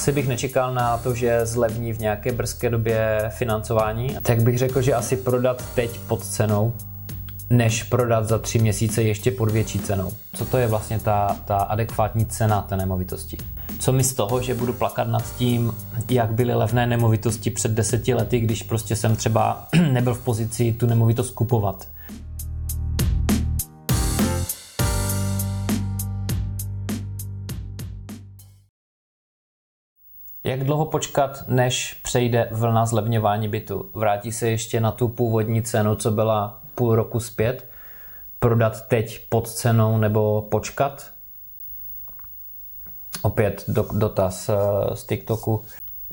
Asi bych nečekal na to, že zlevní v nějaké brzké době financování. Tak bych řekl, že asi prodat teď pod cenou, než prodat za tři měsíce ještě pod větší cenou. Co to je vlastně ta, ta adekvátní cena té nemovitosti? Co mi z toho, že budu plakat nad tím, jak byly levné nemovitosti před deseti lety, když prostě jsem třeba nebyl v pozici tu nemovitost kupovat. Jak dlouho počkat, než přejde vlna zlevňování bytu? Vrátí se ještě na tu původní cenu, co byla půl roku zpět? Prodat teď pod cenou nebo počkat? Opět dotaz eh, z TikToku.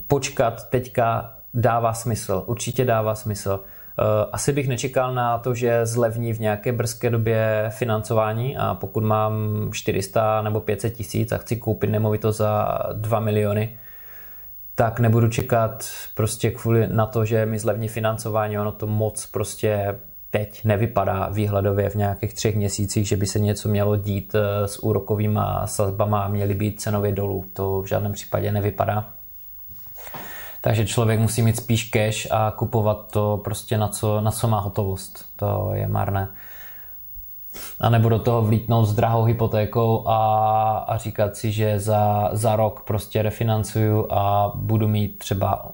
Počkat teďka dává smysl, určitě dává smysl. Eh, asi bych nečekal na to, že zlevní v nějaké brzké době financování a pokud mám 400 nebo 500 tisíc a chci koupit nemovitost za 2 miliony, tak nebudu čekat prostě kvůli na to, že mi zlevní financování, ono to moc prostě teď nevypadá výhledově v nějakých třech měsících, že by se něco mělo dít eh, s úrokovými sazbama a měly být cenově dolů. To v žádném případě nevypadá. Takže člověk musí mít spíš cash a kupovat to prostě na co, na co má hotovost. To je marné a nebo do toho vlítnout s drahou hypotékou a, a říkat si, že za, za rok prostě refinancuju a budu mít třeba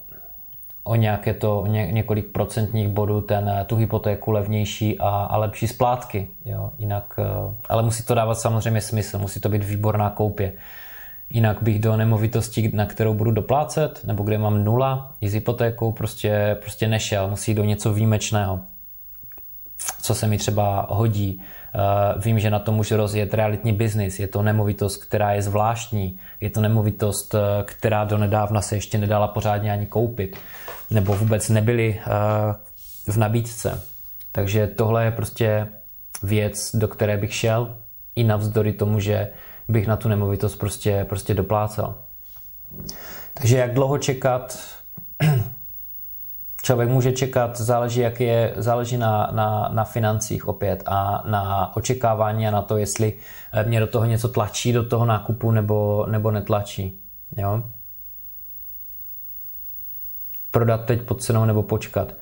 o nějaké to, ně, několik procentních bodů ten, tu hypotéku levnější a, a lepší splátky. Jo. Jinak, eh, ale musí to dávat samozřejmě smysl, musí to být výborná koupě. Jinak bych do nemovitosti, na kterou budu doplácet, nebo kde mám nula i s hypotékou, prostě, prostě nešel. Musí do něco výjimečného, co se mi třeba hodí vím, že na to můžu rozjet realitní biznis. Je to nemovitost, která je zvláštní. Je to nemovitost, eh, která do nedávna se ještě nedala pořádně ani koupit. Nebo vůbec nebyly eh, v nabídce. Takže tohle je prostě věc, do které bych šel i navzdory tomu, že bych na tu nemovitost prostě, prostě doplácel. Takže jak dlouho čekat? Člověk může čekat, záleží, jak je, záleží na, na, na financích opět a na očekávání a na to, jestli eh, mě do toho něco tlačí, do toho nákupu nebo, nebo netlačí. Jo? Prodat teď pod cenou nebo počkat.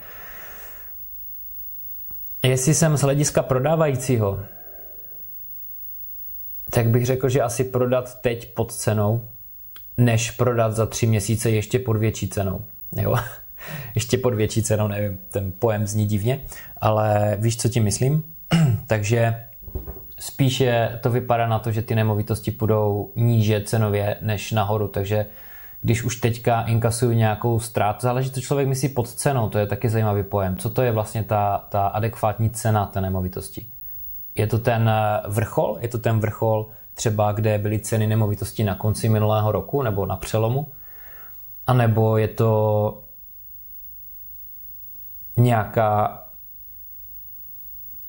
Jestli jsem z hlediska prodávajícího, tak bych řekl, že asi prodat teď pod cenou, než prodat za tři měsíce ještě pod větší cenou. Jo? Ještě pod větší cenou, nevím, ten pojem zní divně, ale víš, co tím myslím? Takže spíše to vypadá na to, že ty nemovitosti půjdou níže cenově než nahoru, takže když už teďka inkasuju nějakou ztrátu, záleží to člověk myslí pod cenou, to je taky zajímavý pojem. Co to je vlastně ta, ta adekvátní cena té nemovitosti? Je to ten eh, vrchol? Je to ten vrchol třeba, kde byly ceny nemovitosti na konci minulého roku nebo na přelomu? A nebo je to nějaká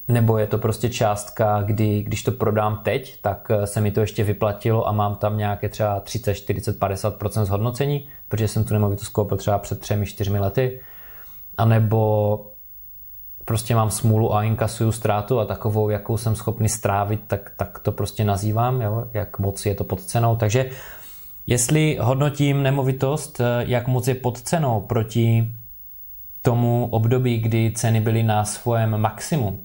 nebo je to prostě částka, kdy když to prodám teď, tak eh, se mi to ještě vyplatilo a mám tam nějaké třeba 30, 40, 50% zhodnocení, protože jsem tu nemovitost koupil třeba před třemi, čtyřmi lety. A nebo prostě mám smůlu a inkasuju ztrátu a takovou, jakou jsem schopný strávit, tak, tak to prostě nazývám, jo? jak moc je to pod cenou. Takže jestli hodnotím nemovitost, eh, jak moc je pod cenou proti tomu období, kdy ceny byly na svém maximu,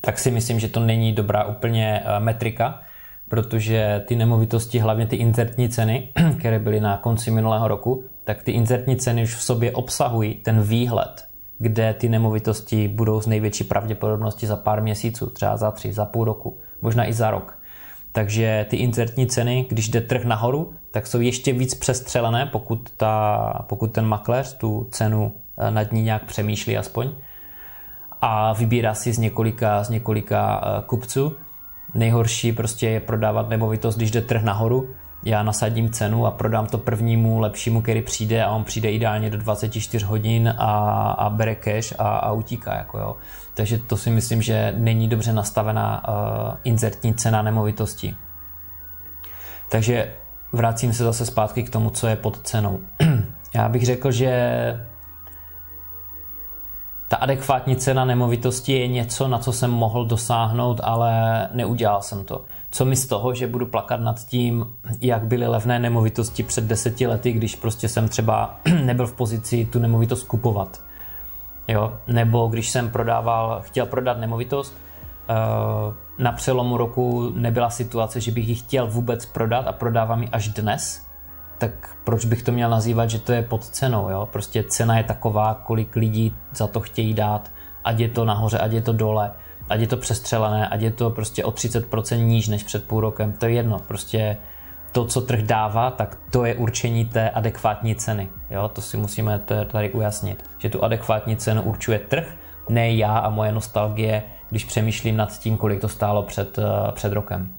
tak si myslím, že to není dobrá úplně eh, metrika, protože ty nemovitosti, hlavně ty inzertní ceny, které byly na konci minulého roku, tak ty inzertní ceny už v sobě obsahují ten výhled, kde ty nemovitosti budou z největší pravděpodobnosti za pár měsíců, třeba za tři, za půl roku, možná i za rok. Takže ty inzertní ceny, když jde trh nahoru, tak jsou ještě víc přestřelené, pokud, ta, pokud ten makléř tu cenu nad ní nějak přemýšlí aspoň a vybírá si z několika, z několika eh, kupců. Nejhorší prostě je prodávat nemovitost, když jde trh nahoru, já nasadím cenu a prodám to prvnímu lepšímu, který přijde a on přijde ideálně do 24 hodin a, a bere cash a, a utíká. Jako jo. Takže to si myslím, že není dobře nastavená uh, inzertní cena nemovitosti. Takže vracím se zase zpátky k tomu, co je pod cenou. Já bych řekl, že ta adekvátní cena nemovitosti je něco, na co jsem mohl dosáhnout, ale neudělal jsem to. co mi z toho, že budu plakat nad tím, jak byly levné nemovitosti před deseti lety, když prostě jsem třeba nebyl v pozici tu nemovitost kupovat. Jo? Nebo když jsem prodával, chtěl prodat nemovitost, eh, na přelomu roku nebyla situace, že bych ji chtěl vůbec prodat a prodávám ji až dnes, tak proč bych to měl nazývat, že to je pod cenou, jo? Prostě cena je taková, kolik lidí za to chtějí dát, ať je to nahoře, ať je to dole, ať je to přestřelené, ať je to prostě o 30% níž než před půl rokem, to je jedno, prostě to, co trh dává, tak to je určení té adekvátní ceny. Jo? To si musíme tady ujasnit, že tu adekvátní cenu určuje trh, ne já a moje nostalgie, když přemýšlím nad tím, kolik to stálo před, eh, před rokem.